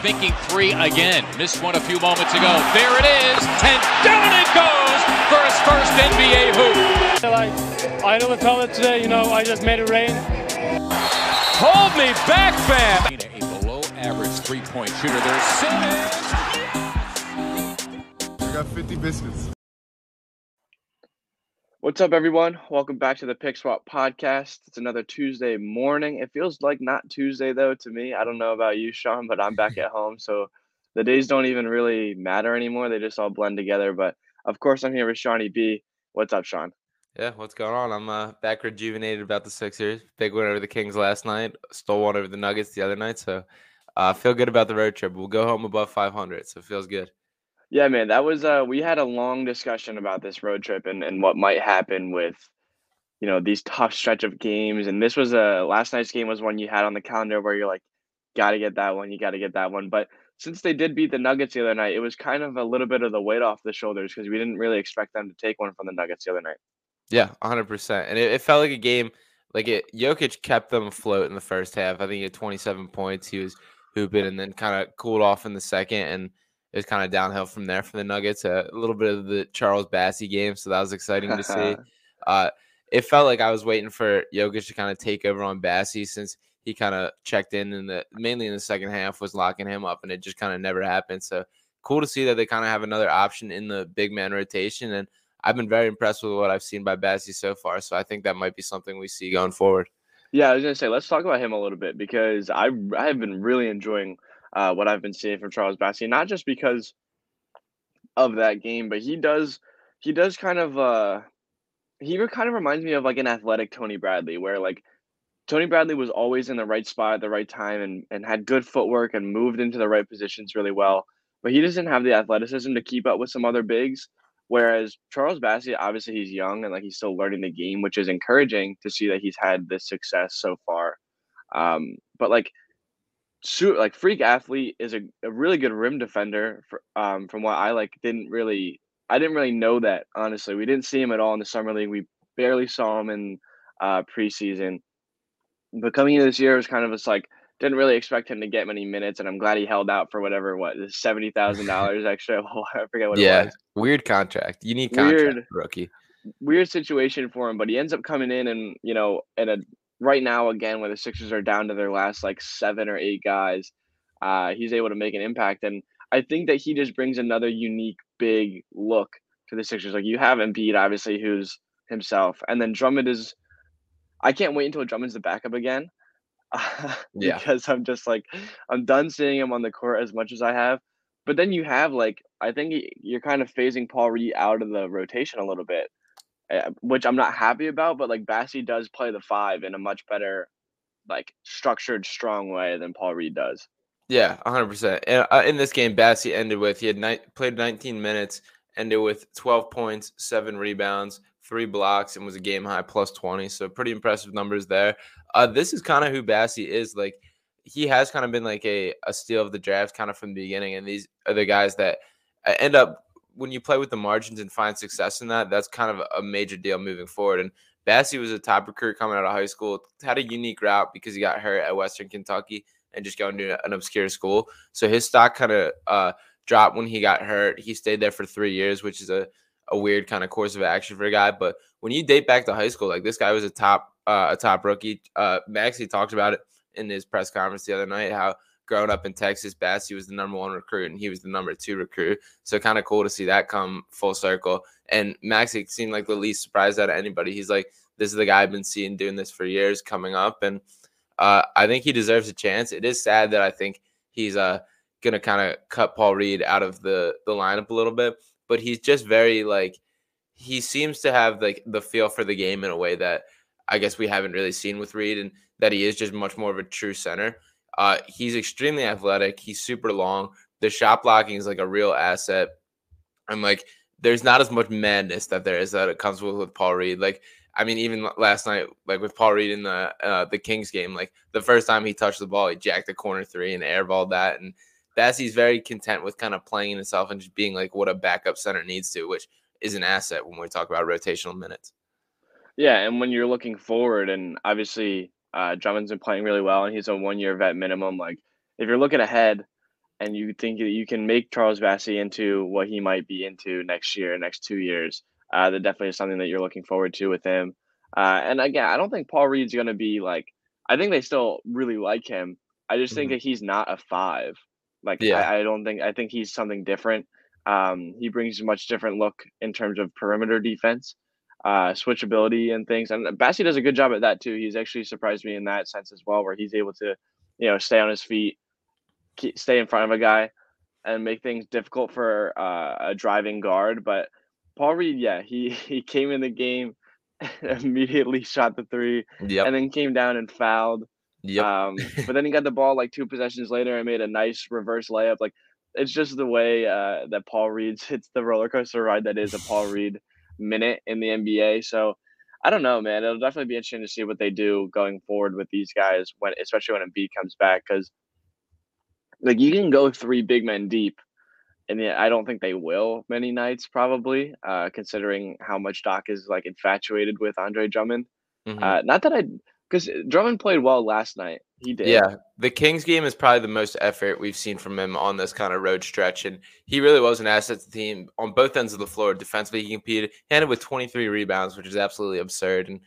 thinking three again. Missed one a few moments ago. There it is, and down it goes for his first NBA hoop. Like, I know we felt it today, you know, I just made it rain. Hold me back, fam. A below average three point shooter. There's Simmons. I got 50 biscuits. What's up, everyone? Welcome back to the Pick Swap podcast. It's another Tuesday morning. It feels like not Tuesday, though, to me. I don't know about you, Sean, but I'm back at home. So the days don't even really matter anymore. They just all blend together. But of course, I'm here with Shawnee B. What's up, Sean? Yeah, what's going on? I'm uh, back rejuvenated about the Sixers. Big win over the Kings last night. Stole one over the Nuggets the other night. So I uh, feel good about the road trip. We'll go home above 500. So it feels good. Yeah, man, that was uh we had a long discussion about this road trip and and what might happen with you know these tough stretch of games and this was a last night's game was one you had on the calendar where you're like got to get that one, you got to get that one. But since they did beat the Nuggets the other night, it was kind of a little bit of the weight off the shoulders because we didn't really expect them to take one from the Nuggets the other night. Yeah, 100%. And it, it felt like a game like it Jokic kept them afloat in the first half. I think he had 27 points. He was hooping and then kind of cooled off in the second and it was kind of downhill from there for the Nuggets. Uh, a little bit of the Charles Bassey game, so that was exciting to see. Uh, it felt like I was waiting for Jokic to kind of take over on Bassey since he kind of checked in in the mainly in the second half was locking him up, and it just kind of never happened. So cool to see that they kind of have another option in the big man rotation, and I've been very impressed with what I've seen by Bassey so far. So I think that might be something we see going forward. Yeah, I was gonna say let's talk about him a little bit because I I have been really enjoying uh, what I've been seeing from Charles Bassey, not just because of that game, but he does he does kind of uh he kind of reminds me of like an athletic Tony Bradley, where like Tony Bradley was always in the right spot at the right time and and had good footwork and moved into the right positions really well, but he doesn't have the athleticism to keep up with some other bigs. Whereas Charles Bassey, obviously he's young and like he's still learning the game, which is encouraging to see that he's had this success so far. Um, but like su- like freak athlete is a, a really good rim defender for, um, from what I like didn't really I didn't really know that honestly. We didn't see him at all in the summer league. We barely saw him in uh, preseason. But coming into this year, it was kind of just like didn't really expect him to get many minutes, and I'm glad he held out for whatever what seventy thousand dollars extra. I forget what yeah, it was. Weird contract, unique contract, Weird. rookie. Weird situation for him, but he ends up coming in and you know in a right now again where the Sixers are down to their last like seven or eight guys, uh, he's able to make an impact. And I think that he just brings another unique big look to the Sixers. Like you have Embiid, obviously, who's himself, and then Drummond is. I can't wait until Drummond's the backup again. Yeah. because I'm just like I'm done seeing him on the court as much as I have. But then you have like I think you're kind of phasing Paul Reed out of the rotation a little bit which I'm not happy about. But like Bassey does play the five in a much better, like structured, strong way than Paul Reed does. Yeah, 100%. And uh, in this game, Bassey ended with he had ni- played 19 minutes, ended with 12 points, seven rebounds, three blocks, and was a game high plus 20. So pretty impressive numbers there. Uh, this is kind of who Bassey is. Like he has kind of been like a, a steal of the draft kind of from the beginning. And these are the guys that uh, end up when you play with the margins and find success in that, that's kind of a major deal moving forward. And Bassey was a top recruit coming out of high school, had a unique route because he got hurt at Western Kentucky and just going to an obscure school. So his stock kind of uh, dropped when he got hurt. He stayed there for three years, which is a, a weird kind of course of action for a guy. But when you date back to high school, like this guy was a top uh, a top rookie. Uh, Maxey talked about it in his press conference the other night how growing up in Texas, Bassey was the number one recruit and he was the number two recruit. So kind of cool to see that come full circle. And Maxey seemed like the least surprised out of anybody. He's like, this is the guy I've been seeing doing this for years coming up. And uh, I think he deserves a chance. It is sad that I think he's uh, going to kind of cut Paul Reed out of the, the lineup a little bit, but he's just very like, he seems to have like the feel for the game in a way that I guess we haven't really seen with Reed and that he is just much more of a true center. Uh, he's extremely athletic. He's super long. The shot blocking is like a real asset. I'm like, there's not as much madness that there is that it comes with with Paul Reed. Like, I mean, even last night, like with Paul Reed in the uh, the Kings game, like the first time he touched the ball, he jacked the corner three and airballed that. And Bassey's very content with kind of playing himself and just being like what a backup center needs to, which is an asset when we talk about rotational minutes. Yeah, and when you're looking forward, and obviously uh, Drummond's been playing really well, and he's a one year vet minimum. Like, if you're looking ahead, and you think that you can make Charles Bassey into what he might be into next year, next two years, uh, that definitely is something that you're looking forward to with him. Uh, and again, I don't think Paul Reed's going to be like. I think they still really like him. I just think Mhm. that he's not a five. Like Yeah. I, I don't think I think he's something different. Um, he brings a much different look in terms of perimeter defense, uh, switchability and things. And Bassey does a good job at that too. He's actually surprised me in that sense as well, where he's able to, you know, stay on his feet, keep, stay in front of a guy, and make things difficult for uh, a driving guard. But Paul Reed, yeah, he he came in the game, immediately shot the three, Yep. and then came down and fouled. yep. Um, but then he got the ball like two possessions later and made a nice reverse layup. Like it's just the way uh, that Paul Reed's it's the roller coaster ride that is a Paul Reed minute in the NBA. So I don't know, man. It'll definitely be interesting to see what they do going forward with these guys when, especially when Embiid comes back, because like you can go three big men deep. And I don't think they will many nights, probably, uh, considering how much Doc is like infatuated with Andre Drummond. Mhm. Uh, not that I, because Drummond played well last night. He did. Yeah, the Kings game is probably the most effort we've seen from him on this kind of road stretch, and he really was an asset to the team on both ends of the floor. Defensively, he competed, he ended with 23 rebounds, which is absolutely absurd, and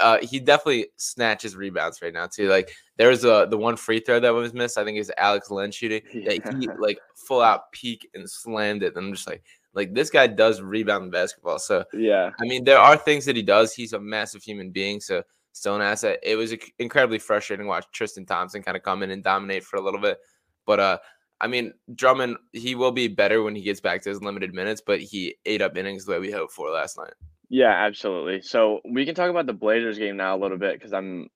uh, he definitely snatches rebounds right now too. Like there was a the one free throw that was missed. I think it was Alex Len shooting that he like full out peak and slammed it. And I'm just like, like this guy does rebound basketball. So Yeah. I mean, there are things that he does. He's a massive human being, so still an asset. It was incredibly frustrating to watch Tristan Thompson kind of come in and dominate for a little bit. But uh, I mean, Drummond, he will be better when he gets back to his limited minutes, but he ate up innings the way we hoped for last night. Yeah, absolutely. So we can talk about the Blazers game now a little bit because I'm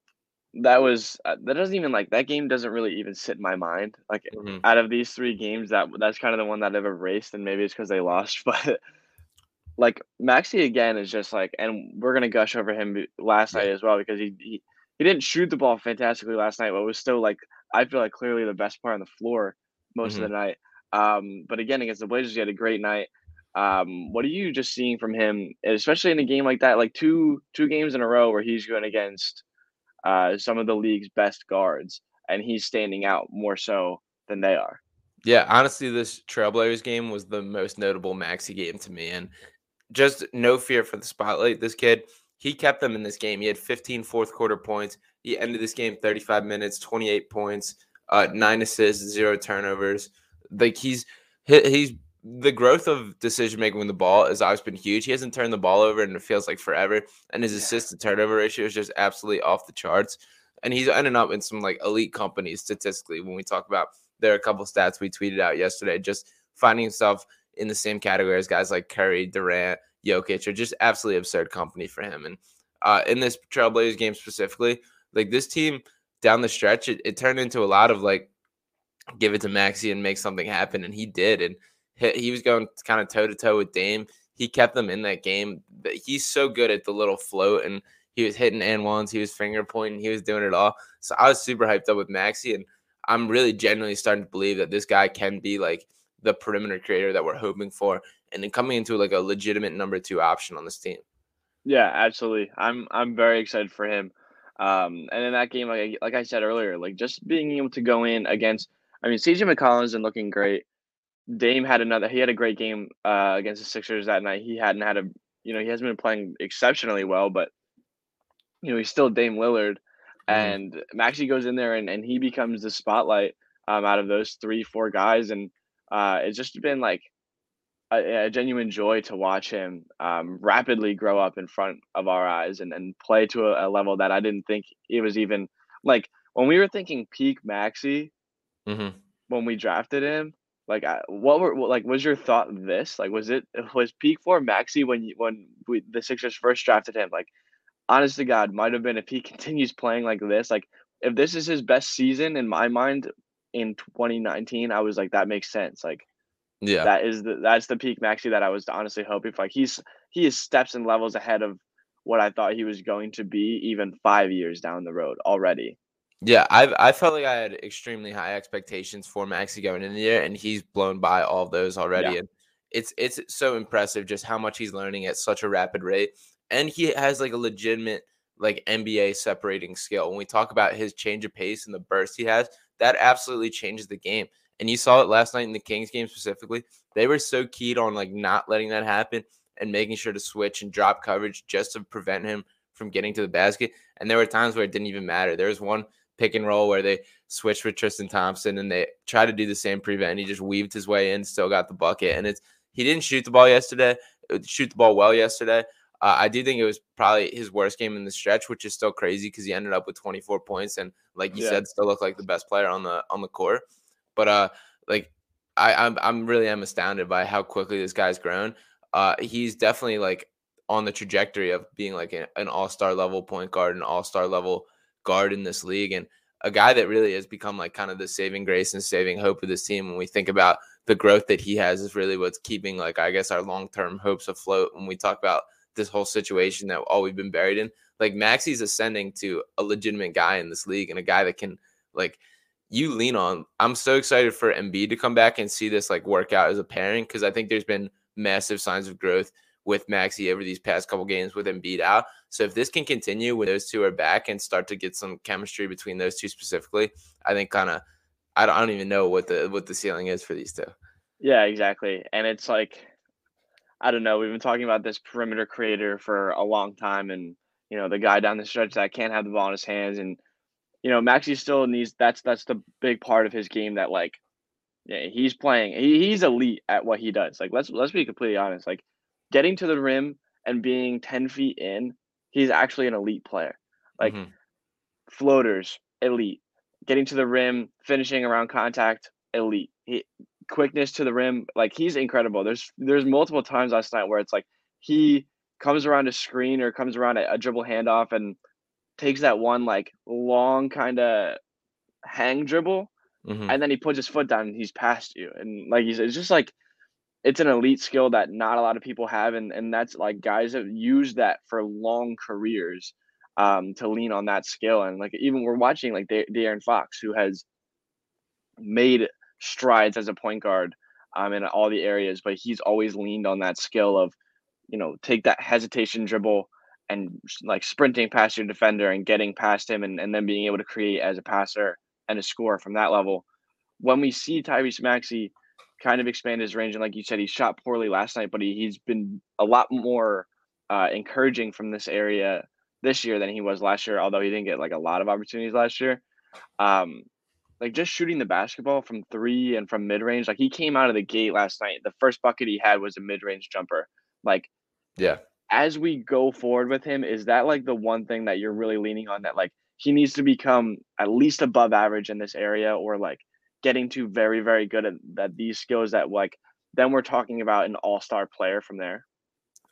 that was uh, that doesn't even like that game doesn't really even sit in my mind. Like Mhm. out of these three games, that that's kind of the one that I've erased, and maybe it's because they lost. But like Maxey again is just like, and we're gonna gush over him last night as well because he, he he didn't shoot the ball fantastically last night, but was still like I feel like clearly the best player on the floor most of the night. Um, but again against the Blazers, he had a great night. Um, what are you just seeing from him, especially in a game like that, like two two games in a row where he's going against uh, some of the league's best guards, and he's standing out more so than they are. Yeah, honestly, this Trailblazers game was the most notable Maxey game to me. And just no fear for the spotlight. This kid, he kept them in this game. He had 15 fourth quarter points. He ended this game 35 minutes, 28 points, uh, nine assists, zero turnovers. Like he's he's the growth of decision making with the ball has always been huge. He hasn't turned the ball over and it feels like forever. And his assist to turnover ratio is just absolutely off the charts. And he's ending up in some like elite companies statistically when we talk about there are a couple stats we tweeted out yesterday, just finding himself in the same category as guys like Curry, Durant, Jokic, are just absolutely absurd company for him. And uh, in this Trailblazers game specifically, like this team down the stretch, it, it turned into a lot of like give it to Maxey and make something happen, and he did. And he, he was going kind of toe to toe with Dame. He kept them in that game. But He's so good at the little float, and he was hitting and ones, he was finger pointing, he was doing it all. So I was super hyped up with Maxey, and I'm really genuinely starting to believe that this guy can be like the perimeter creator that we're hoping for, and then coming into like a legitimate number two option on this team. Yeah, absolutely. I'm I'm very excited for him. Um, and in that game, like I- like I said earlier, like just being able to go in against, I mean, CJ McCollum is looking great. Dame had another. He had a great game uh, against the Sixers that night. He hadn't had a, you know, he hasn't been playing exceptionally well, but you know, he's still Dame Lillard, Mhm. and Maxey goes in there and, and he becomes the spotlight um, out of those three, four guys, and uh, it's just been like a, a genuine joy to watch him um, rapidly grow up in front of our eyes and, and play to a, a level that I didn't think it was even like when we were thinking peak Maxey Mm-hmm. when we drafted him. Like, I, what were like? Was your thought this? Like, was it was peak for Maxey when you, when we, the Sixers first drafted him? Like, honest to God, might have been if he continues playing like this. Like, if this is his best season in my mind in 2019, I was like, that makes sense. Like, Yeah. that is the that's the peak Maxey that I was honestly hoping for. Like he's he is steps and levels ahead of what I thought he was going to be even five years down the road already. Yeah, I I felt like I had extremely high expectations for Maxey going in the year, and he's blown by all those already. Yeah. And it's it's so impressive just how much he's learning at such a rapid rate, and he has like a legitimate like NBA separating skill. When we talk about his change of pace and the burst he has, that absolutely changes the game. And you saw it last night in the Kings game specifically. They were so keyed on like not letting that happen and making sure to switch and drop coverage just to prevent him from getting to the basket. And there were times where it didn't even matter. There was one pick and roll where they switched with Tristan Thompson and they tried to do the same prevent. He just weaved his way in, still got the bucket. And it's he didn't shoot the ball yesterday, uh, shoot the ball well yesterday. Uh, I do think it was probably his worst game in the stretch, which is still crazy because he ended up with 24 points and, like you yeah. said, still looked like the best player on the on the court. But uh, like I, I'm I'm really am astounded by how quickly this guy's grown. Uh, he's definitely like on the trajectory of being like an all star level point guard, an all star level guard in this league, and a guy that really has become like kind of the saving grace and saving hope of this team. When we think about the growth that he has, is really what's keeping like I guess our long term hopes afloat. When we talk about this whole situation that all we've been buried in, like Maxey's ascending to a legitimate guy in this league and a guy that can like you lean on. I'm so excited for Embiid to come back and see this like work out as a pairing because I think there's been massive signs of growth with Maxey over these past couple games with Embiid out. So if this can continue when those two are back and start to get some chemistry between those two specifically, I think kind of I don't, I don't even know what the what the ceiling is for these two. Yeah, exactly. And it's like I don't know, we've been talking about this perimeter creator for a long time and you know, the guy down the stretch that can't have the ball in his hands and you know, Maxey still needs that's that's the big part of his game that like yeah, he's playing he, he's elite at what he does. Like let's let's be completely honest. Like getting to the rim and being 10 feet in, he's actually an elite player. Like mm-hmm. floaters, elite. Getting to the rim, finishing around contact, elite. He, quickness to the rim, like he's incredible. There's there's multiple times last night where it's like he comes around a screen or comes around a, a dribble handoff and takes that one like long kind of hang dribble, mm-hmm. and then he puts his foot down and he's past you. And like he's it's just like it's an elite skill that not a lot of people have, and and that's like guys have used that for long careers um, to lean on that skill. And like even we're watching like De- De'Aaron Fox, who has made strides as a point guard um, in all the areas, but he's always leaned on that skill of you know take that hesitation dribble and like sprinting past your defender and getting past him and, and then being able to create as a passer and a scorer from that level. When we see Tyrese Maxey kind of expand his range. And like you said, he shot poorly last night, but he, he's been a lot more uh, encouraging from this area this year than he was last year, although he didn't get like a lot of opportunities last year. Um, like just shooting the basketball from three and from mid range. Like he came out of the gate last night. The first bucket he had was a mid range jumper. Like, yeah. As we go forward with him, is that like the one thing that you're really leaning on that like he needs to become at least above average in this area or like getting to very very good at, at these skills that like then we're talking about an all-star player from there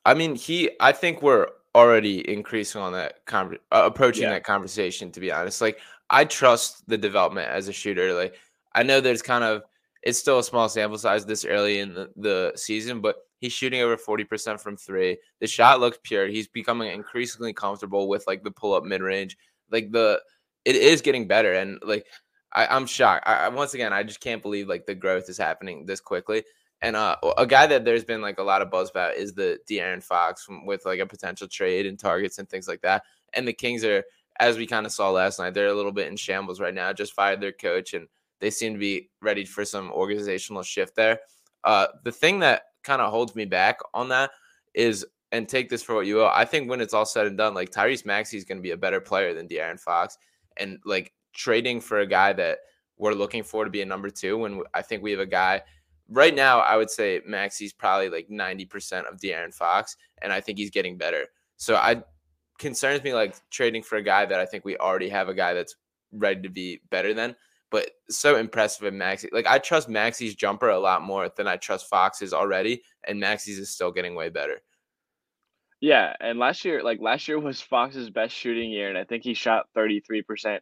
i mean he i think we're already increasing on that con- uh, approaching yeah. that conversation to be honest like i trust the development as a shooter like i know there's kind of it's still a small sample size this early in the, the season but he's shooting over 40% from three the shot looks pure he's becoming increasingly comfortable with like the pull-up mid-range like the it is getting better and like I, am shocked. I, once again, I just can't believe like the growth is happening this quickly. And uh, a guy that there's been like a lot of buzz about is the De'Aaron Fox with like a potential trade and targets and things like that. And the Kings are, as we kind of saw last night, they're a little bit in shambles right now. Just fired their coach, and they seem to be ready for some organizational shift there. Uh, the thing that kind of holds me back on that is, and take this for what you will. I think when it's all said and done, like Tyrese Maxey is going to be a better player than De'Aaron Fox, and like trading for a guy that we're looking for to be a number two when I think we have a guy right now. I would say Maxey's probably like 90% of De'Aaron Fox, and I think he's getting better. So I concerns me like trading for a guy that I think we already have a guy that's ready to be better than. But so impressive in Maxey. Like I trust Maxey's jumper a lot more than I trust Fox's already, and Maxey's is still getting way better. Yeah, and last year, like last year was Fox's best shooting year, and I think he shot 33%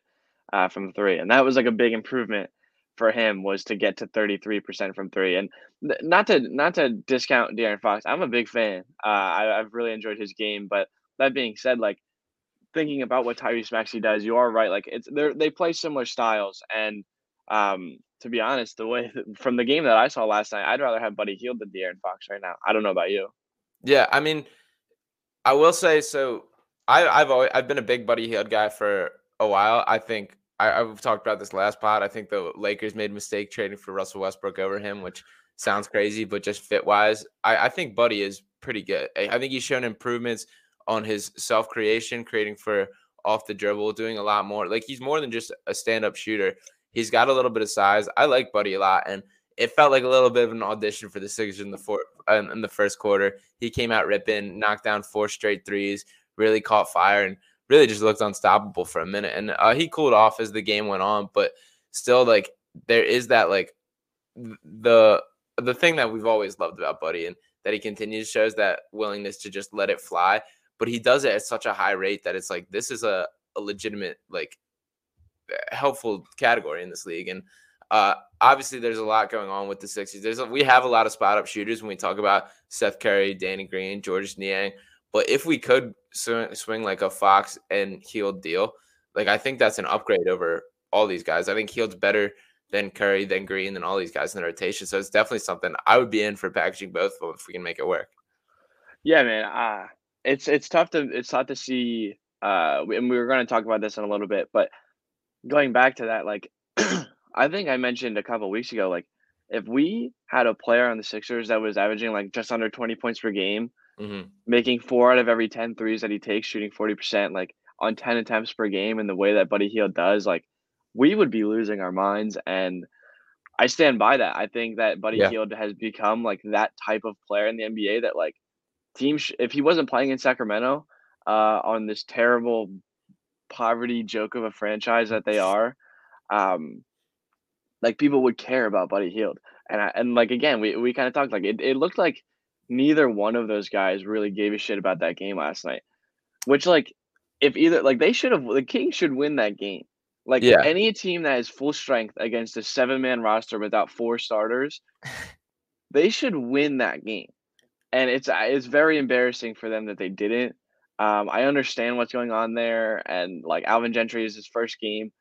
uh, from three, and that was like a big improvement for him was to get to 33% from three. And th- not to not to discount De'Aaron Fox, I'm a big fan. Uh, I, I've really enjoyed his game. But that being said, like thinking about what Tyrese Maxey does, you are right. Like it's they they play similar styles, and um, to be honest, the way from the game that I saw last night, I'd rather have Buddy Hield than De'Aaron Fox right now. I don't know about you. Yeah, I mean, I will say so. I, I've always I've been a big Buddy Hield guy for a while. I think I, I've talked about this last pod. I think the Lakers made a mistake trading for Russell Westbrook over him, which sounds crazy, but just fit wise, I, I think Buddy is pretty good. I, I think he's shown improvements on his self creation, creating for off the dribble, doing a lot more. Like he's more than just a stand up shooter. He's got a little bit of size. I like Buddy a lot, and it felt like a little bit of an audition for the Sixers in the four, um, in the first quarter. He came out ripping, knocked down four straight threes, really caught fire, and really just looked unstoppable for a minute. And uh, he cooled off as the game went on, but still, like there is that like the the thing that we've always loved about Buddy and that he continues shows that willingness to just let it fly. But he does it at such a high rate that it's like this is a, a legitimate like helpful category in this league. And uh, obviously, there's a lot going on with the Sixers. There's a, we have a lot of spot up shooters when we talk about Seth Curry, Danny Green, George Niang. But if we could swing, like a Fox and Hield deal, like I think that's an upgrade over all these guys. I think Hield's better than Curry, than Green, than all these guys in the rotation. So it's definitely something I would be in for packaging both of them if we can make it work. Yeah, man. Uh, it's it's tough to it's tough to see. Uh, and we were going to talk about this in a little bit, but going back to that, like I think I mentioned a couple weeks ago, like if we had a player on the Sixers that was averaging like just under 20 points per game, mm-hmm. making four out of every 10 threes that he takes, shooting 40%, like on 10 attempts per game, and the way that Buddy Hield does, like we would be losing our minds. And I stand by that. I think that Buddy yeah. Hield has become like that type of player in the NBA that like teams, sh- if he wasn't playing in Sacramento uh, on this terrible poverty joke of a franchise that they are, um, like people would care about Buddy Hield. And I, and like again, we, we kind of talked like it, it looked like neither one of those guys really gave a shit about that game last night. Which like if either like they should have the Kings should win that game. Like yeah. any team that has full strength against a seven man roster without four starters, they should win that game. And it's it's very embarrassing for them that they didn't. Um, I understand what's going on there, and like Alvin Gentry is his first game.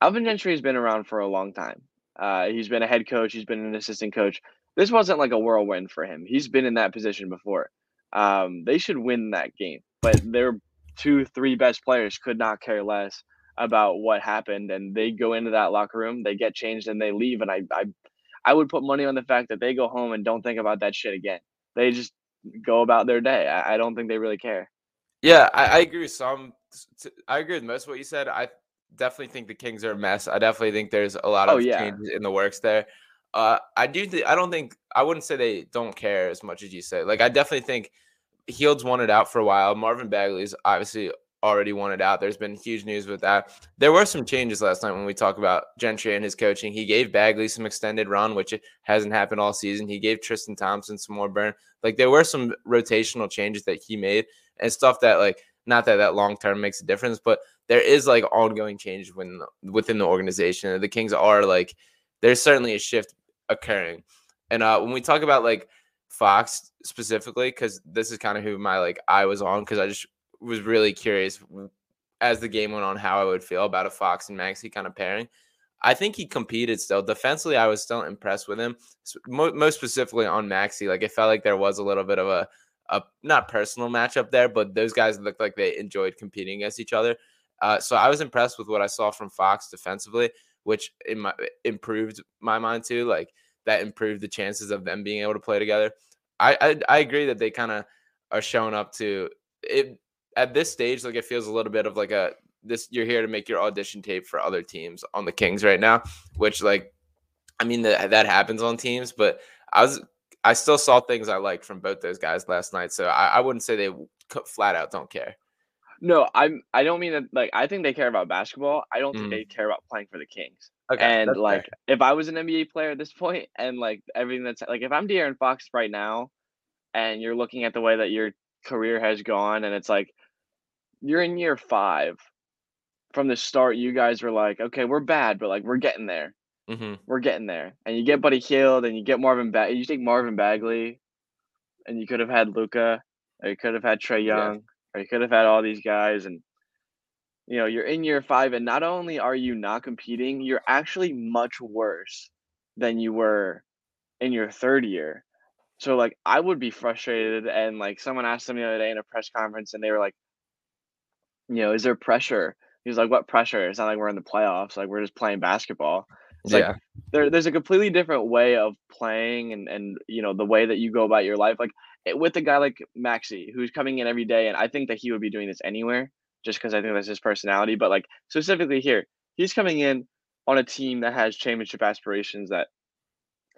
Alvin Gentry has been around for a long time. Uh, he's been a head coach. He's been an assistant coach. This wasn't like a whirlwind for him. He's been in that position before. Um, they should win that game, but their two, three best players could not care less about what happened, and they go into that locker room, they get changed, and they leave. And I, I, I would put money on the fact that they go home and don't think about that shit again. They just go about their day. I, I don't think they really care. Yeah, I, I agree with some. I agree with most of what you said. I definitely think the Kings are a mess. I definitely think there's a lot oh, of oh, yeah. changes in the works there. Uh, I do. Th- I don't think. I wouldn't say they don't care as much as you say. Like I definitely think Hield's wanted out for a while. Marvin Bagley's obviously already wanted out. There's been huge news with that. There were some changes last night when we talk about Gentry and his coaching. He gave Bagley some extended run, which hasn't happened all season. He gave Tristan Thompson some more burn. Like there were some rotational changes that he made and stuff that like not that that long term makes a difference, but there is like ongoing change when within the organization. The Kings are like there's certainly a shift occurring. And uh, when we talk about like Fox specifically, because this is kind of who my like I was on, because I just was really curious as the game went on how I would feel about a Fox and Maxey kind of pairing. I think he competed still defensively. I was still impressed with him, most specifically on Maxey. Like it felt like there was a little bit of a a not personal matchup there, but those guys looked like they enjoyed competing against each other. Uh, so I was impressed with what I saw from Fox defensively, which my, improved my mind too. Like that improved the chances of them being able to play together. I I, I agree that they kind of are showing up to it at this stage. Like it feels a little bit of like a this. You're here to make your audition tape for other teams on the Kings right now, which like I mean that that happens on teams, but I was I still saw things I liked from both those guys last night. So I, I wouldn't say they flat out don't care. No, I'm. I don't mean that. Like, I think they care about basketball. I don't mm. think they care about playing for the Kings. Okay, and like, fair. if I was an NBA player at this point, and like everything that's like, if I'm De'Aaron Fox right now, and you're looking at the way that your career has gone, and it's like you're in year five. From the start, you guys were like, okay, we're bad, but like we're getting there. Mm-hmm. We're getting there, and you get Buddy Hield, and you get Marvin. Ba- you take Marvin Bagley, and you could have had Luka, or you could have had Trae Young, yeah. or you could have had all these guys, and you know you're in year five, and not only are you not competing, you're actually much worse than you were in your third year. So like I would be frustrated, and like someone asked them the other day in a press conference, and they were like, you know, is there pressure He's like, "What pressure? It's not like we're in the playoffs. Like we're just playing basketball." It's yeah. like there, there's a completely different way of playing, and and you know the way that you go about your life. Like it, with a guy like Maxey, who's coming in every day, and I think that he would be doing this anywhere, just because I think that's his personality. But like specifically here, he's coming in on a team that has championship aspirations, that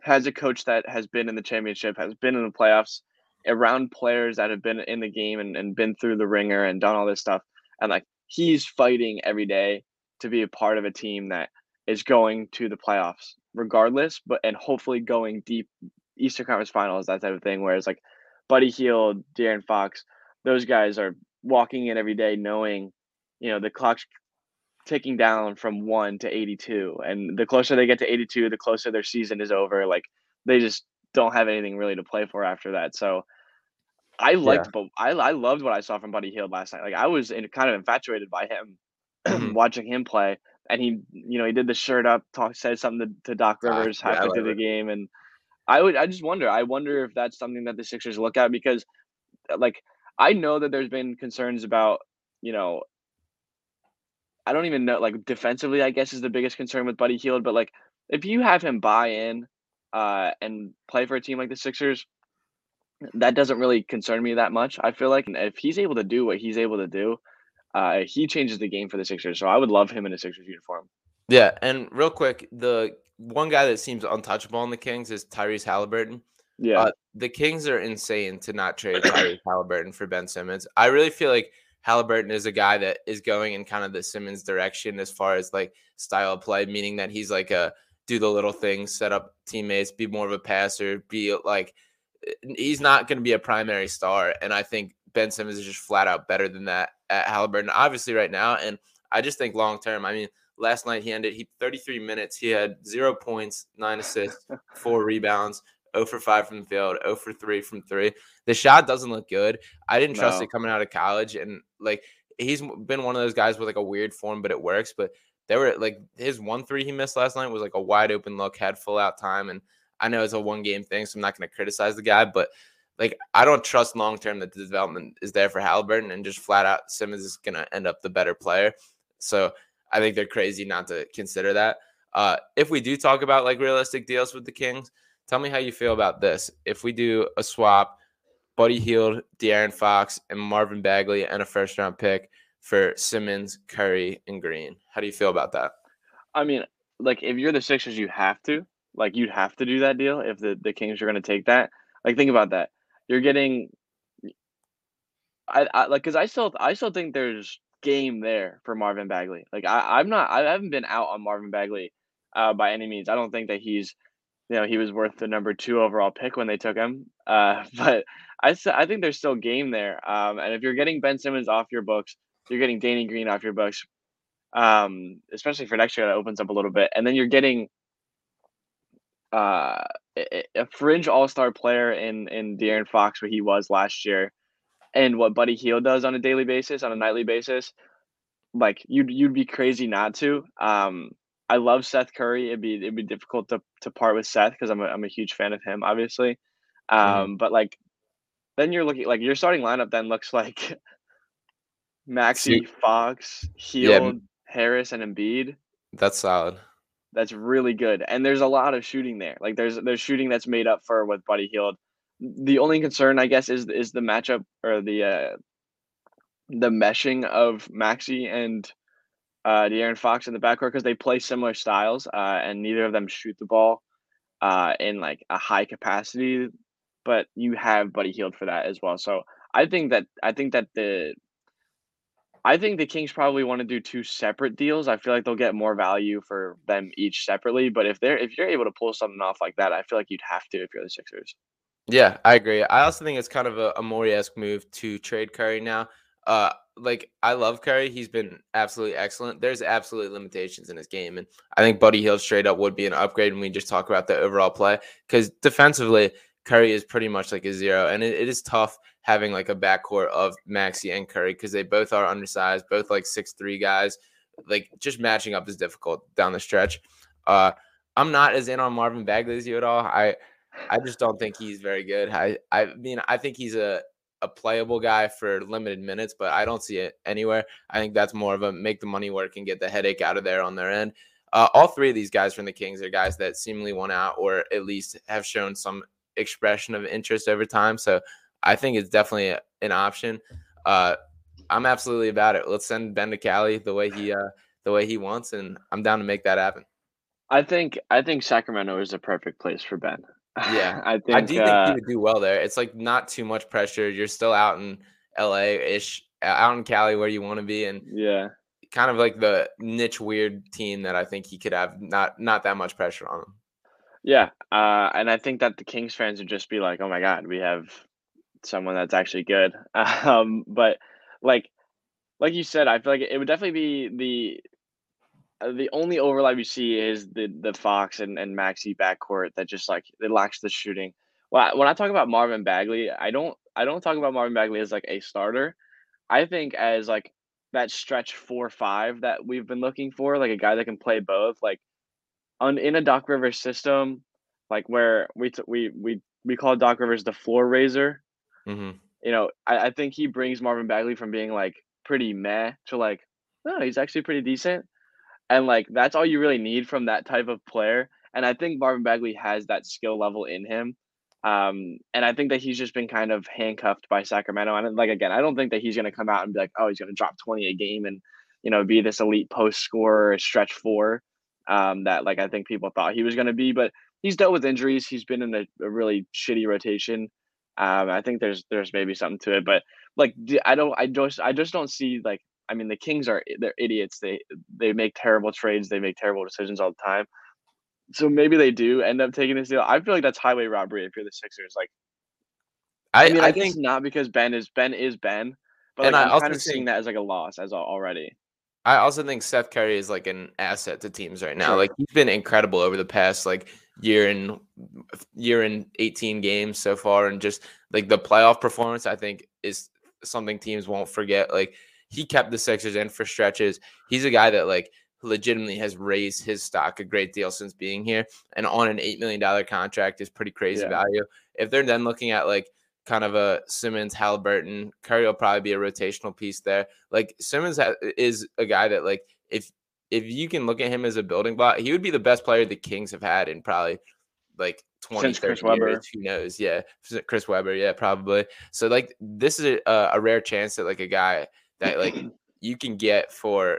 has a coach that has been in the championship, has been in the playoffs, around players that have been in the game and, and been through the ringer and done all this stuff. And like he's fighting every day to be a part of a team that is going to the playoffs regardless, but and hopefully going deep Eastern Conference Finals, that type of thing. Whereas like Buddy Hield, De'Aaron Fox, those guys are walking in every day knowing, you know, the clock's ticking down from one to 82. And the closer they get to 82, the closer their season is over. Like they just don't have anything really to play for after that. So I liked, yeah. but I, I loved what I saw from Buddy Hield last night. Like I was in, kind of infatuated by him, mm-hmm. watching him play. And he, you know, he did the shirt up, talk, said something to, to Doc Rivers ah, halfway through the game, and I would, I just wonder, I wonder if that's something that the Sixers look at because, like, I know that there's been concerns about, you know, I don't even know, like defensively, I guess is the biggest concern with Buddy Hield, but like if you have him buy in uh, and play for a team like the Sixers, that doesn't really concern me that much. I feel like if he's able to do what he's able to do, uh, he changes the game for the Sixers. So I would love him in a Sixers uniform. Yeah, and real quick, the one guy that seems untouchable on the Kings is Tyrese Halliburton. Yeah, uh, the Kings are insane to not trade Tyrese Halliburton for Ben Simmons. I really feel like Halliburton is a guy that is going in kind of the Simmons direction as far as like style of play, meaning that he's like a do the little things, set up teammates, be more of a passer, be like he's not going to be a primary star. And I think Ben Simmons is just flat out better than that at Halliburton, obviously, right now. And I just think long term, I mean, last night he ended he 33 minutes. He had zero points, nine assists, four rebounds, 0 for 5 from the field, 0 for 3 from three. The shot doesn't look good. I didn't trust no. it coming out of college. And like he's been one of those guys with like a weird form, but it works. But there were like his one three he missed last night was like a wide open look, had full out time. And I know it's a one game thing, so I'm not going to criticize the guy, but like I don't trust long term that the development is there for Halliburton and just flat out Simmons is going to end up the better player. So I think they're crazy not to consider that. Uh, if we do talk about like realistic deals with the Kings, tell me how you feel about this. If we do a swap, Buddy Hield, De'Aaron Fox, and Marvin Bagley, and a first round pick for Simmons, Curry, and Green. How do you feel about that? I mean, like if you're the Sixers, you have to. Like you'd have to do that deal if the, the Kings are going to take that. Like think about that. You're getting. I, I like because I still I still think there's game there for Marvin Bagley. Like I I'm not I haven't been out on Marvin Bagley uh, by any means. I don't think that he's you know he was worth the number two overall pick when they took him. Uh, but I I think there's still game there. Um, and if you're getting Ben Simmons off your books, you're getting Danny Green off your books, um, especially for next year. That opens up a little bit, and then you're getting uh, a fringe All Star player in in De'Aaron Fox, what he was last year, and what Buddy Hield does on a daily basis, on a nightly basis. Like you'd you'd be crazy not to. Um, I love Seth Curry. It'd be it'd be difficult to to part with Seth because I'm a, I'm a huge fan of him, obviously. Mm-hmm. Um, mm-hmm. but like then you're looking like your starting lineup then looks like Maxey, Fox, Hield, yeah. Harris, and Embiid. That's solid. That's really good. And there's a lot of shooting there. Like there's there's shooting that's made up for with Buddy Hield. The only concern I guess is is the matchup or the uh the meshing of Maxey and uh De'Aaron Fox in the backcourt because they play similar styles uh and neither of them shoot the ball uh in like a high capacity, but you have Buddy Hield for that as well. So I think that I think that the I think the Kings probably want to do two separate deals. I feel like they'll get more value for them each separately. But if they're if you're able to pull something off like that, I feel like you'd have to if you're the Sixers. Yeah, I agree. I also think it's kind of a, a Morey-esque move to trade Curry now. Uh, like I love Curry. He's been absolutely excellent. There's absolutely limitations in his game, and I think Buddy Hield straight up would be an upgrade when we just talk about the overall play because defensively, Curry is pretty much like a zero, and it, it is tough having like a backcourt of Maxey and Curry because they both are undersized, both like six three guys. Like just matching up is difficult down the stretch. Uh, I'm not as in on Marvin Bagley as you at all. I I just don't think he's very good. I I mean I think he's a a playable guy for limited minutes, but I don't see it anywhere. I think that's more of a make the money work and get the headache out of there on their end. Uh, all three of these guys from the Kings are guys that seemingly won out or at least have shown some expression of interest over time. So I think it's definitely an option. Uh, I'm absolutely about it. Let's send Ben to Cali the way he uh, the way he wants, and I'm down to make that happen. I think I think Sacramento is the perfect place for Ben. Yeah, I think I do uh, think he would do well there. It's like not too much pressure. You're still out in LA ish, out in Cali where you want to be, and yeah. kind of like the niche weird team that I think he could have not not that much pressure on him. Yeah, uh, and I think that the Kings fans would just be like, "Oh my God, we have someone that's actually good." Um, but like, like you said, I feel like it would definitely be the uh, the only overlap you see is the the Fox and and Maxey backcourt that just like it lacks the shooting. I, when I talk about Marvin Bagley, I don't I don't talk about Marvin Bagley as like a starter. I think as like that stretch four five that we've been looking for, like a guy that can play both, like on in a Doc Rivers system, like where we t- we we we call Doc Rivers the floor raiser. hmm You know, I, I think he brings Marvin Bagley from being like pretty meh to like, no, he's actually pretty decent, and like that's all you really need from that type of player. And I think Marvin Bagley has that skill level in him. Um, and I think that he's just been kind of handcuffed by Sacramento. And like again, I don't think that he's going to come out and be like, oh, he's going to drop twenty a game and you know be this elite post scorer, stretch four um, that like I think people thought he was going to be. But he's dealt with injuries. He's been in a, a really shitty rotation. Um, I think there's there's maybe something to it, but like I don't I just I just don't see like I mean the Kings are they're idiots. They they make terrible trades. They make terrible decisions all the time. So maybe they do end up taking this deal. I feel like that's highway robbery if you're the Sixers. Like I, I mean, I, I think not because Ben is Ben is Ben, but And like, I I'm kind of seeing that as like a loss as already. I also think Seth Curry is like an asset to teams right now. Sure. Like he's been incredible over the past like year and year and 18 games so far and just like the playoff performance I think is something teams won't forget. Like he kept the Sixers in for stretches. He's a guy that like legitimately has raised his stock a great deal since being here and on an 8 million dollar contract is pretty crazy Yeah. value. If they're then looking at like kind of a Simmons, Halliburton. Curry will probably be a rotational piece there. Like Simmons ha- is a guy that like if if you can look at him as a building block, he would be the best player the Kings have had in probably like 20, Since 30 Chris years. Who knows? Yeah, Chris Webber. Yeah, probably. So like this is a, a rare chance that like a guy that like you can get for.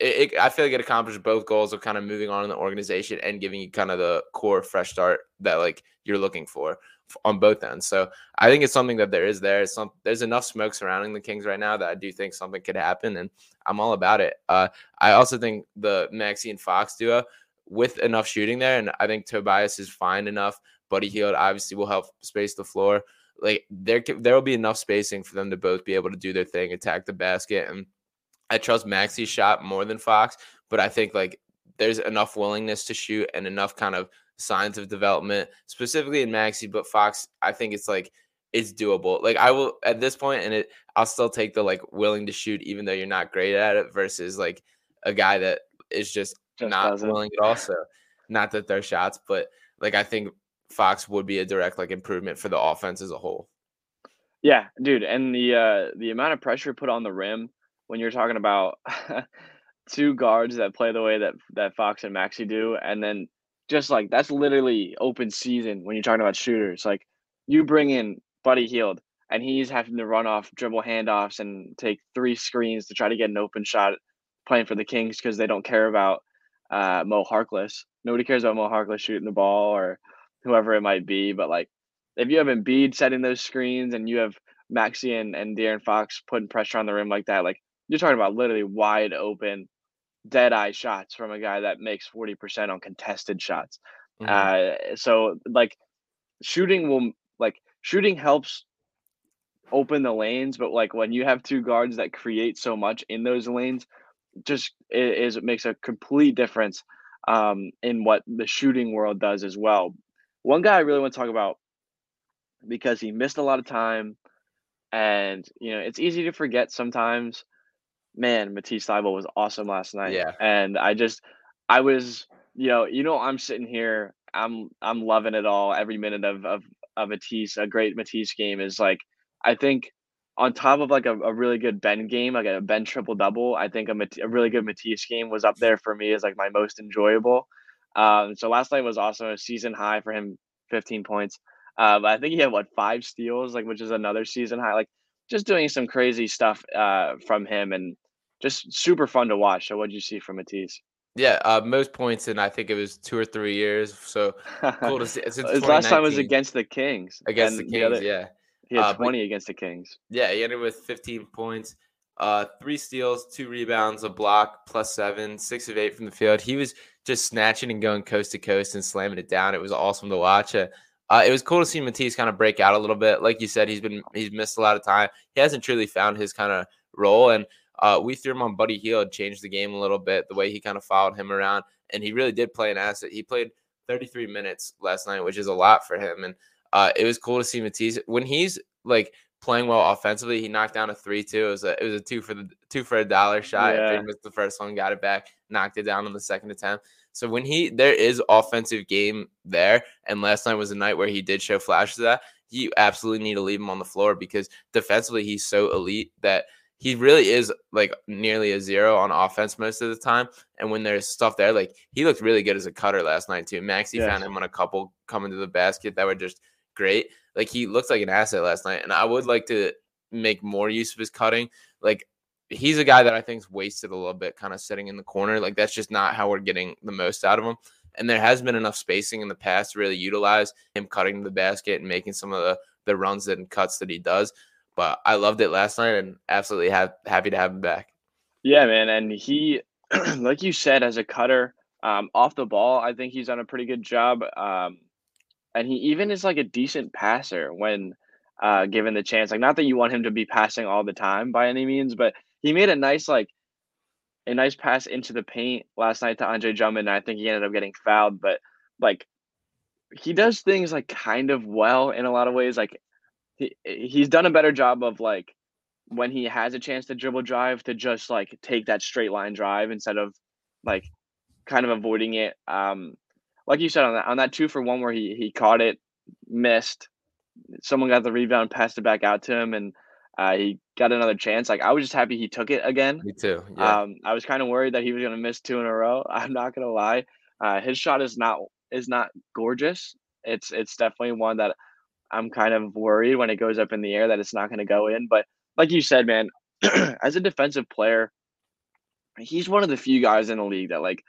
It, it, I feel like it accomplished both goals of kind of moving on in the organization and giving you kind of the core fresh start that like you're looking for on both ends. So I think it's something that there is there. Some there's enough smoke surrounding the Kings right now that I do think something could happen, and I'm all about it. Uh, I also think the Maxey and Fox duo with enough shooting there, and I think Tobias is fine enough. Buddy Hield obviously will help space the floor. Like there, there will be enough spacing for them to both be able to do their thing, attack the basket, and I trust Maxey's shot more than Fox, but I think like there's enough willingness to shoot and enough kind of signs of development, specifically in Maxey. But Fox, I think it's like it's doable. Like I will at this point, and it I'll still take the like willing to shoot, even though you're not great at it, versus like a guy that is just, Just not doesn't. willing at all. So not that they're shots, but like I think Fox would be a direct like improvement for the offense as a whole. Yeah, dude, and the uh the amount of pressure put on the rim when you're talking about two guards that play the way that that Fox and Maxey do, and then just like that's literally open season when you're talking about shooters. Like you bring in Buddy Hield and he's having to run off dribble handoffs and take three screens to try to get an open shot playing for the Kings because they don't care about uh, Mo Harkless. Nobody cares about Mo Harkless shooting the ball or whoever it might be. But like if you have Embiid setting those screens and you have Maxey and, and De'Aaron Fox putting pressure on the rim like that, like you're talking about literally wide open, dead eye shots from a guy that makes 40% on contested shots. Mhm. Uh, so like shooting will like shooting helps open the lanes, but like when you have two guards that create so much in those lanes, just it is it makes a complete difference um, in what the shooting world does as well. One guy I really want to talk about because he missed a lot of time, and you know it's easy to forget sometimes. Man, Matisse Thybulle was awesome last night. Yeah. and I just I was you know you know I'm sitting here I'm I'm loving it all every minute of of of Matisse a great Matisse game is like I think on top of like a, a really good Ben game, like a Ben triple double, I think a, a really good Matisse game was up there for me as like my most enjoyable. Um, so last night was also a season high for him, 15 points. Uh, but I think he had what five steals, like which is another season high. Like just doing some crazy stuff uh, from him and just super fun to watch. So what did you see from Matisse? Yeah, uh, most points in I think it was two or three years. So cool to see. His last time was against the Kings. Against the Kings, the other, yeah. He had uh, 20 but, against the Kings. Yeah, he ended with 15 points, uh, three steals, two rebounds, a block, plus seven, six of eight from the field. He was just snatching and going coast to coast and slamming it down. It was awesome to watch. Uh, uh, it was cool to see Matisse kind of break out a little bit. Like you said, he's been he's missed a lot of time. He hasn't truly found his kind of role, and uh, we threw him on Buddy Hield, changed the game a little bit. The way he kind of followed him around, and he really did play an asset. He played 33 minutes last night, which is a lot for him, and uh, it was cool to see Matisse when he's like playing well offensively. He knocked down a three two. It was a it was a two for the two for a dollar shot. Yeah. He missed the first one, got it back, knocked it down on the second attempt. So when he there is offensive game there, and last night was a night where he did show flashes of that, you absolutely need to leave him on the floor because defensively he's so elite that he really is like nearly a zero on offense most of the time. And when there's stuff there, like he looked really good as a cutter last night too. Maxey yes. found him on a couple coming to the basket that were just great. Like he looked like an asset last night, and I would like to make more use of his cutting. Like he's a guy that I think's wasted a little bit, kind of sitting in the corner. Like that's just not how we're getting the most out of him. And there has been enough spacing in the past to really utilize him cutting the basket and making some of the the runs and cuts that he does. But I loved it last night and absolutely have, happy to have him back. Yeah, man, and he, like you said, as a cutter um, off the ball, I think he's done a pretty good job. Um, and he even is like a decent passer when uh, given the chance. Like, not that you want him to be passing all the time by any means, but he made a nice like a nice pass into the paint last night to Andre Drummond. And I think he ended up getting fouled, but like he does things like kind of well in a lot of ways. Like he he's done a better job of like when he has a chance to dribble drive to just like take that straight line drive instead of like kind of avoiding it. Um, like you said on that on that two for one where he he caught it, missed. Someone got the rebound, passed it back out to him, and uh, he got another chance. Like I was just happy he took it again. Me too. Yeah. Um, I was kind of worried that he was going to miss two in a row. I'm not going to lie. Uh, his shot is not is not gorgeous. It's it's definitely one that I'm kind of worried when it goes up in the air that it's not going to go in. But like you said, man, as a defensive player, he's one of the few guys in the league that like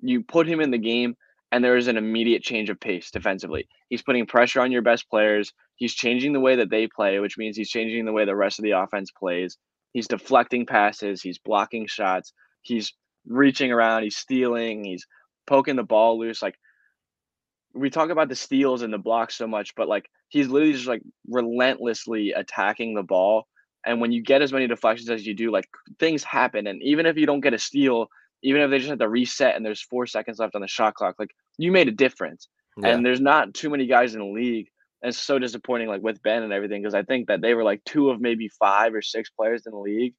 you put him in the game and there is an immediate change of pace defensively. He's putting pressure on your best players. He's changing the way that they play, which means he's changing the way the rest of the offense plays. He's deflecting passes. He's blocking shots. He's reaching around. He's stealing. He's poking the ball loose. Like we talk about the steals and the blocks so much, but like he's literally just like relentlessly attacking the ball. And when you get as many deflections as you do, like things happen. And even if you don't get a steal, even if they just have to reset and there's four seconds left on the shot clock, like you made a difference. Yeah. And there's not too many guys in the league. And it's so disappointing, like with Ben and everything, because I think that they were like two of maybe five or six players in the league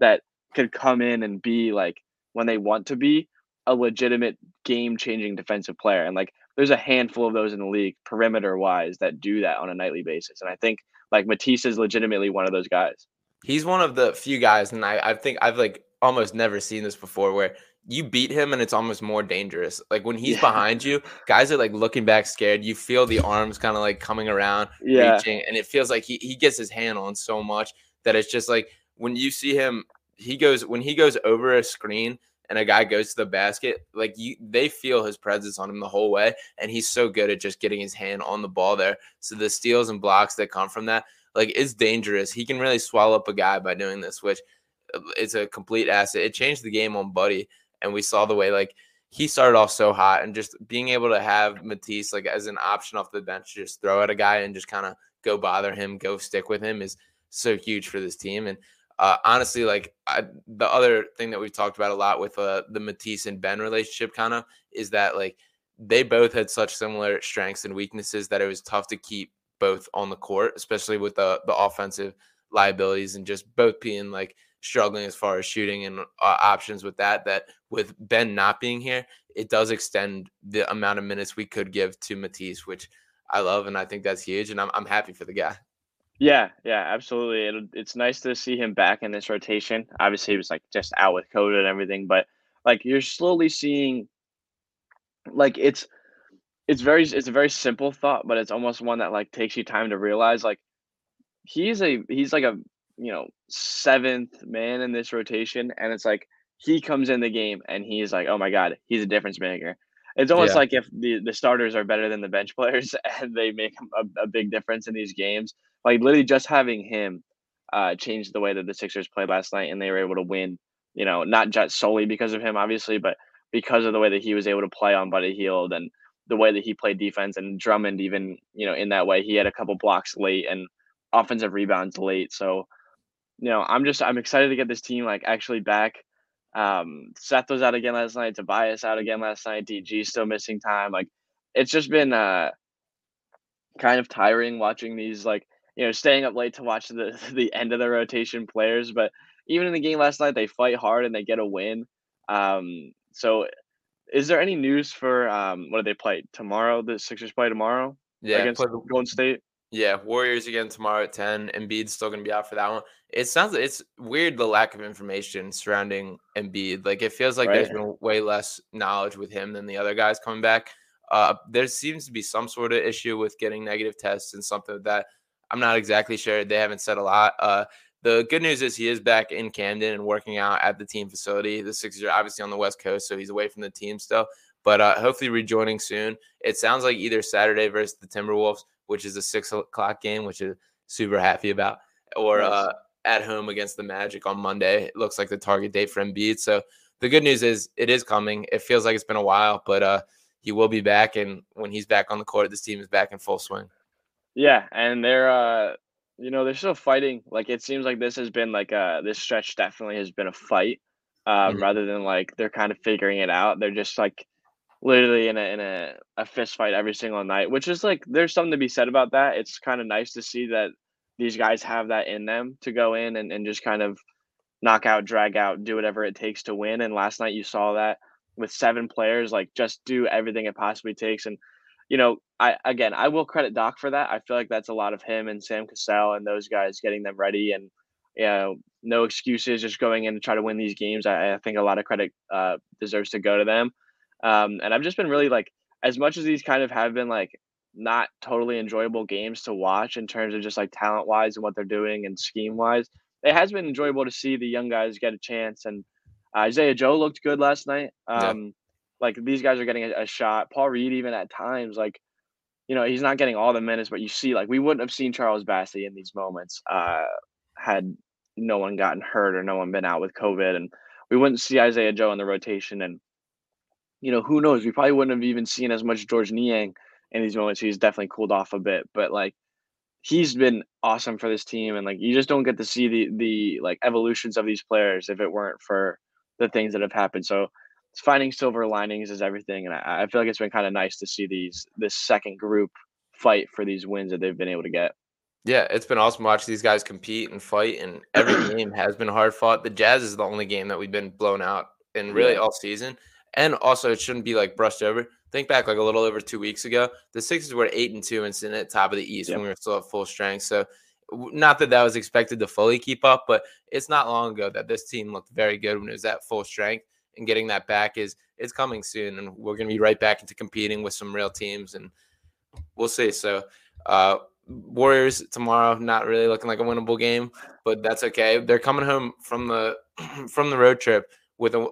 that could come in and be like when they want to be a legitimate game changing defensive player. And like there's a handful of those in the league, perimeter wise, that do that on a nightly basis. And I think like Matisse is legitimately one of those guys. He's one of the few guys, and I, I think I've like almost never seen this before where you beat him and it's almost more dangerous. Like when he's yeah. behind you, guys are like looking back scared. You feel the arms kind of like coming around, yeah. reaching, and it feels like he, he gets his hand on so much that it's just like when you see him, he goes when he goes over a screen and a guy goes to the basket, like you they feel his presence on him the whole way. And he's so good at just getting his hand on the ball there. So the steals and blocks that come from that, like is dangerous. He can really swallow up a guy by doing this, which uh, it's a complete asset. It changed the game on Buddy, and we saw the way like he started off so hot, and just being able to have Matisse like as an option off the bench, just throw at a guy and just kind of go bother him, go stick with him is so huge for this team. And uh, honestly, like I, the other thing that we've talked about a lot with uh, the Matisse and Ben relationship, kind of is that like they both had such similar strengths and weaknesses that it was tough to keep both on the court, especially with the the offensive liabilities and just both being like struggling as far as shooting and uh, options with that. That with Ben not being here, it does extend the amount of minutes we could give to Matisse, which I love and I think that's huge. And I'm I'm happy for the guy. Yeah, yeah, absolutely. It, it's nice to see him back in this rotation. Obviously, he was like just out with COVID and everything, but like you're slowly seeing, like it's it's very it's a very simple thought, but it's almost one that like takes you time to realize. Like he's a he's like a you know seventh man in this rotation, and it's like he comes in the game and he's like, oh my god, he's a difference maker. It's almost Yeah. like if the the starters are better than the bench players and they make a, a big difference in these games. Like literally just having him uh changed the way that the Sixers played last night and they were able to win, you know, not just solely because of him obviously, but because of the way that he was able to play on Buddy Hield and the way that he played defense and Drummond even, you know, in that way he had a couple blocks late and offensive rebounds late. So, you know, I'm just I'm excited to get this team like actually back. Um, Seth was out again last night. Tobias out again last night. DG still missing time. Like, it's just been uh kind of tiring watching these like you know staying up late to watch the the end of the rotation players. But even in the game last night, they fight hard and they get a win. Um, so is there any news for um what do they play tomorrow? The Sixers play tomorrow Yeah, against play the- Golden State. Yeah, Warriors again tomorrow at 10. Embiid's still going to be out for that one. It sounds it's weird the lack of information surrounding Embiid. Like it feels like there's been way less knowledge with him than the other guys coming back. Uh, there seems to be some sort of issue with getting negative tests and something that I'm not exactly sure. They haven't said a lot. Uh, the good news is he is back in Camden and working out at the team facility. The Sixers are obviously on the West Coast, so he's away from the team still, but uh, hopefully rejoining soon. It sounds like either Saturday versus the Timberwolves, which is a six o'clock game, which is super happy about, or Nice. uh, at home against the Magic on Monday. It looks like the target date for Embiid. So the good news is it is coming. It feels like it's been a while, but uh, he will be back, and when he's back on the court, this team is back in full swing. Yeah, and they're uh you know, they're still fighting. Like it seems like this has been like uh this stretch definitely has been a fight. Um Mhm. rather than like they're kind of figuring it out. They're just like literally in a in a, a fist fight every single night, which is like there's something to be said about that. It's kind of nice to see that these guys have that in them to go in and, and just kind of knock out, drag out, do whatever it takes to win. And last night you saw that with seven players, like just do everything it possibly takes. And you know, I again, I will credit Doc for that. I feel like that's a lot of him and Sam Cassell and those guys getting them ready and you know, no excuses, just going in to try to win these games. I, I think a lot of credit uh, deserves to go to them. Um, and I've just been really like, as much as these kind of have been like not totally enjoyable games to watch in terms of just like talent wise and what they're doing and scheme wise, it has been enjoyable to see the young guys get a chance. And Isaiah Joe looked good last night. Yeah. Like these guys are getting a, a shot. Paul Reed, even at times, like you know, he's not getting all the minutes, but you see, like we wouldn't have seen Charles Bassey in these moments uh, had no one gotten hurt or no one been out with COVID, and we wouldn't see Isaiah Joe in the rotation. And you know, who knows? We probably wouldn't have even seen as much Georges Niang in these moments. He's definitely cooled off a bit, but like he's been awesome for this team, and like you just don't get to see the the like evolutions of these players if it weren't for the things that have happened. So finding silver linings is everything, and I, I feel like it's been kind of nice to see these this second group fight for these wins that they've been able to get. Yeah, it's been awesome to watch these guys compete and fight, and every game has been hard fought. The Jazz is the only game that we've been blown out in really all season. And also, it shouldn't be like brushed over. Think back like a little over two weeks ago, the Sixers were eight and two and sitting at top of the East Yep. when we were still at full strength. So, not that that was expected to fully keep up, but it's not long ago that this team looked very good when it was at full strength. And getting that back is is coming soon, and we're going to be right back into competing with some real teams, and we'll see. So, uh, Warriors tomorrow, not really looking like a winnable game, but that's okay. They're coming home from the from the road trip with a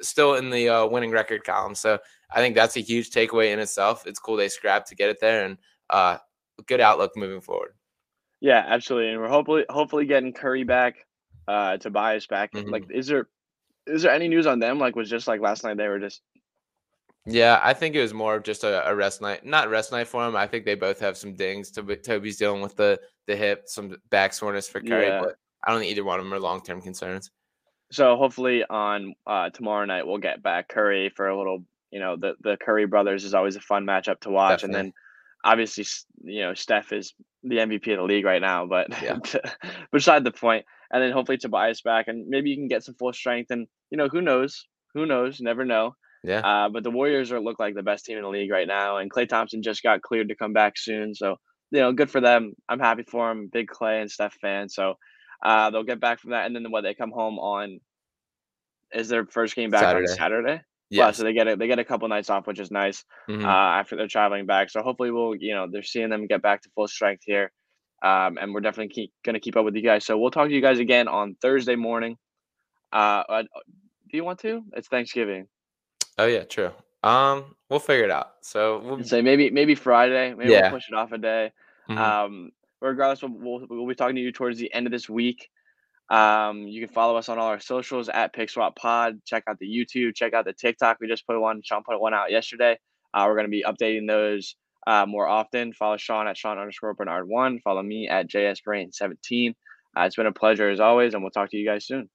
still in the uh, winning record column. So I think that's a huge takeaway in itself. It's cool they scrapped to get it there, and uh, good outlook moving forward. Yeah, absolutely, and we're hopefully hopefully getting Curry back, uh, Tobias back. Like, is there is there any news on them? Like, was just like last night they were just Yeah, I think it was more of just a, a rest night, not rest night for him. I think they both have some dings. Toby, Toby's dealing with the the hip, some back soreness for Curry, Yeah. but I don't think either one of them are long term concerns. So hopefully on uh, tomorrow night we'll get back Curry for a little. You know, the the Curry brothers is always a fun matchup to watch, and then obviously you know Steph is the MVP of the league right now. But Yeah. beside the point, and then hopefully Tobias back, and maybe you can get some full strength, and you know who knows, who knows, never know. Yeah. Uh, but the Warriors are look like the best team in the league right now, and Klay Thompson just got cleared to come back soon, so you know, good for them. I'm happy for them. Big Clay and Steph fan. So uh, they'll get back from that, and then what they come home on is their first game back Saturday. on Saturday. Yeah. So they get it. They get a couple nights off, which is nice Mhm. uh, after they're traveling back. So hopefully we'll, you know, they're seeing them get back to full strength here, um, and we're definitely keep, gonna keep up with you guys. So we'll talk to you guys again on Thursday morning. Uh, uh, do you want to? It's Thanksgiving. oh yeah, true. Um, we'll figure it out. So we'll, Say maybe maybe Friday. Maybe Yeah. we'll push it off a day. mhm. Um, regardless, we'll, we'll, we'll be talking to you towards the end of this week. Um, you can follow us on all our socials at PickSwap Pod. Check out the YouTube. Check out the TikTok. We just put one. Sean put one out yesterday. Uh, we're going to be updating those uh, more often. Follow Sean at Sean underscore Bernard one. Follow me at JS Brain seventeen. Uh, it's been a pleasure as always, and we'll talk to you guys soon.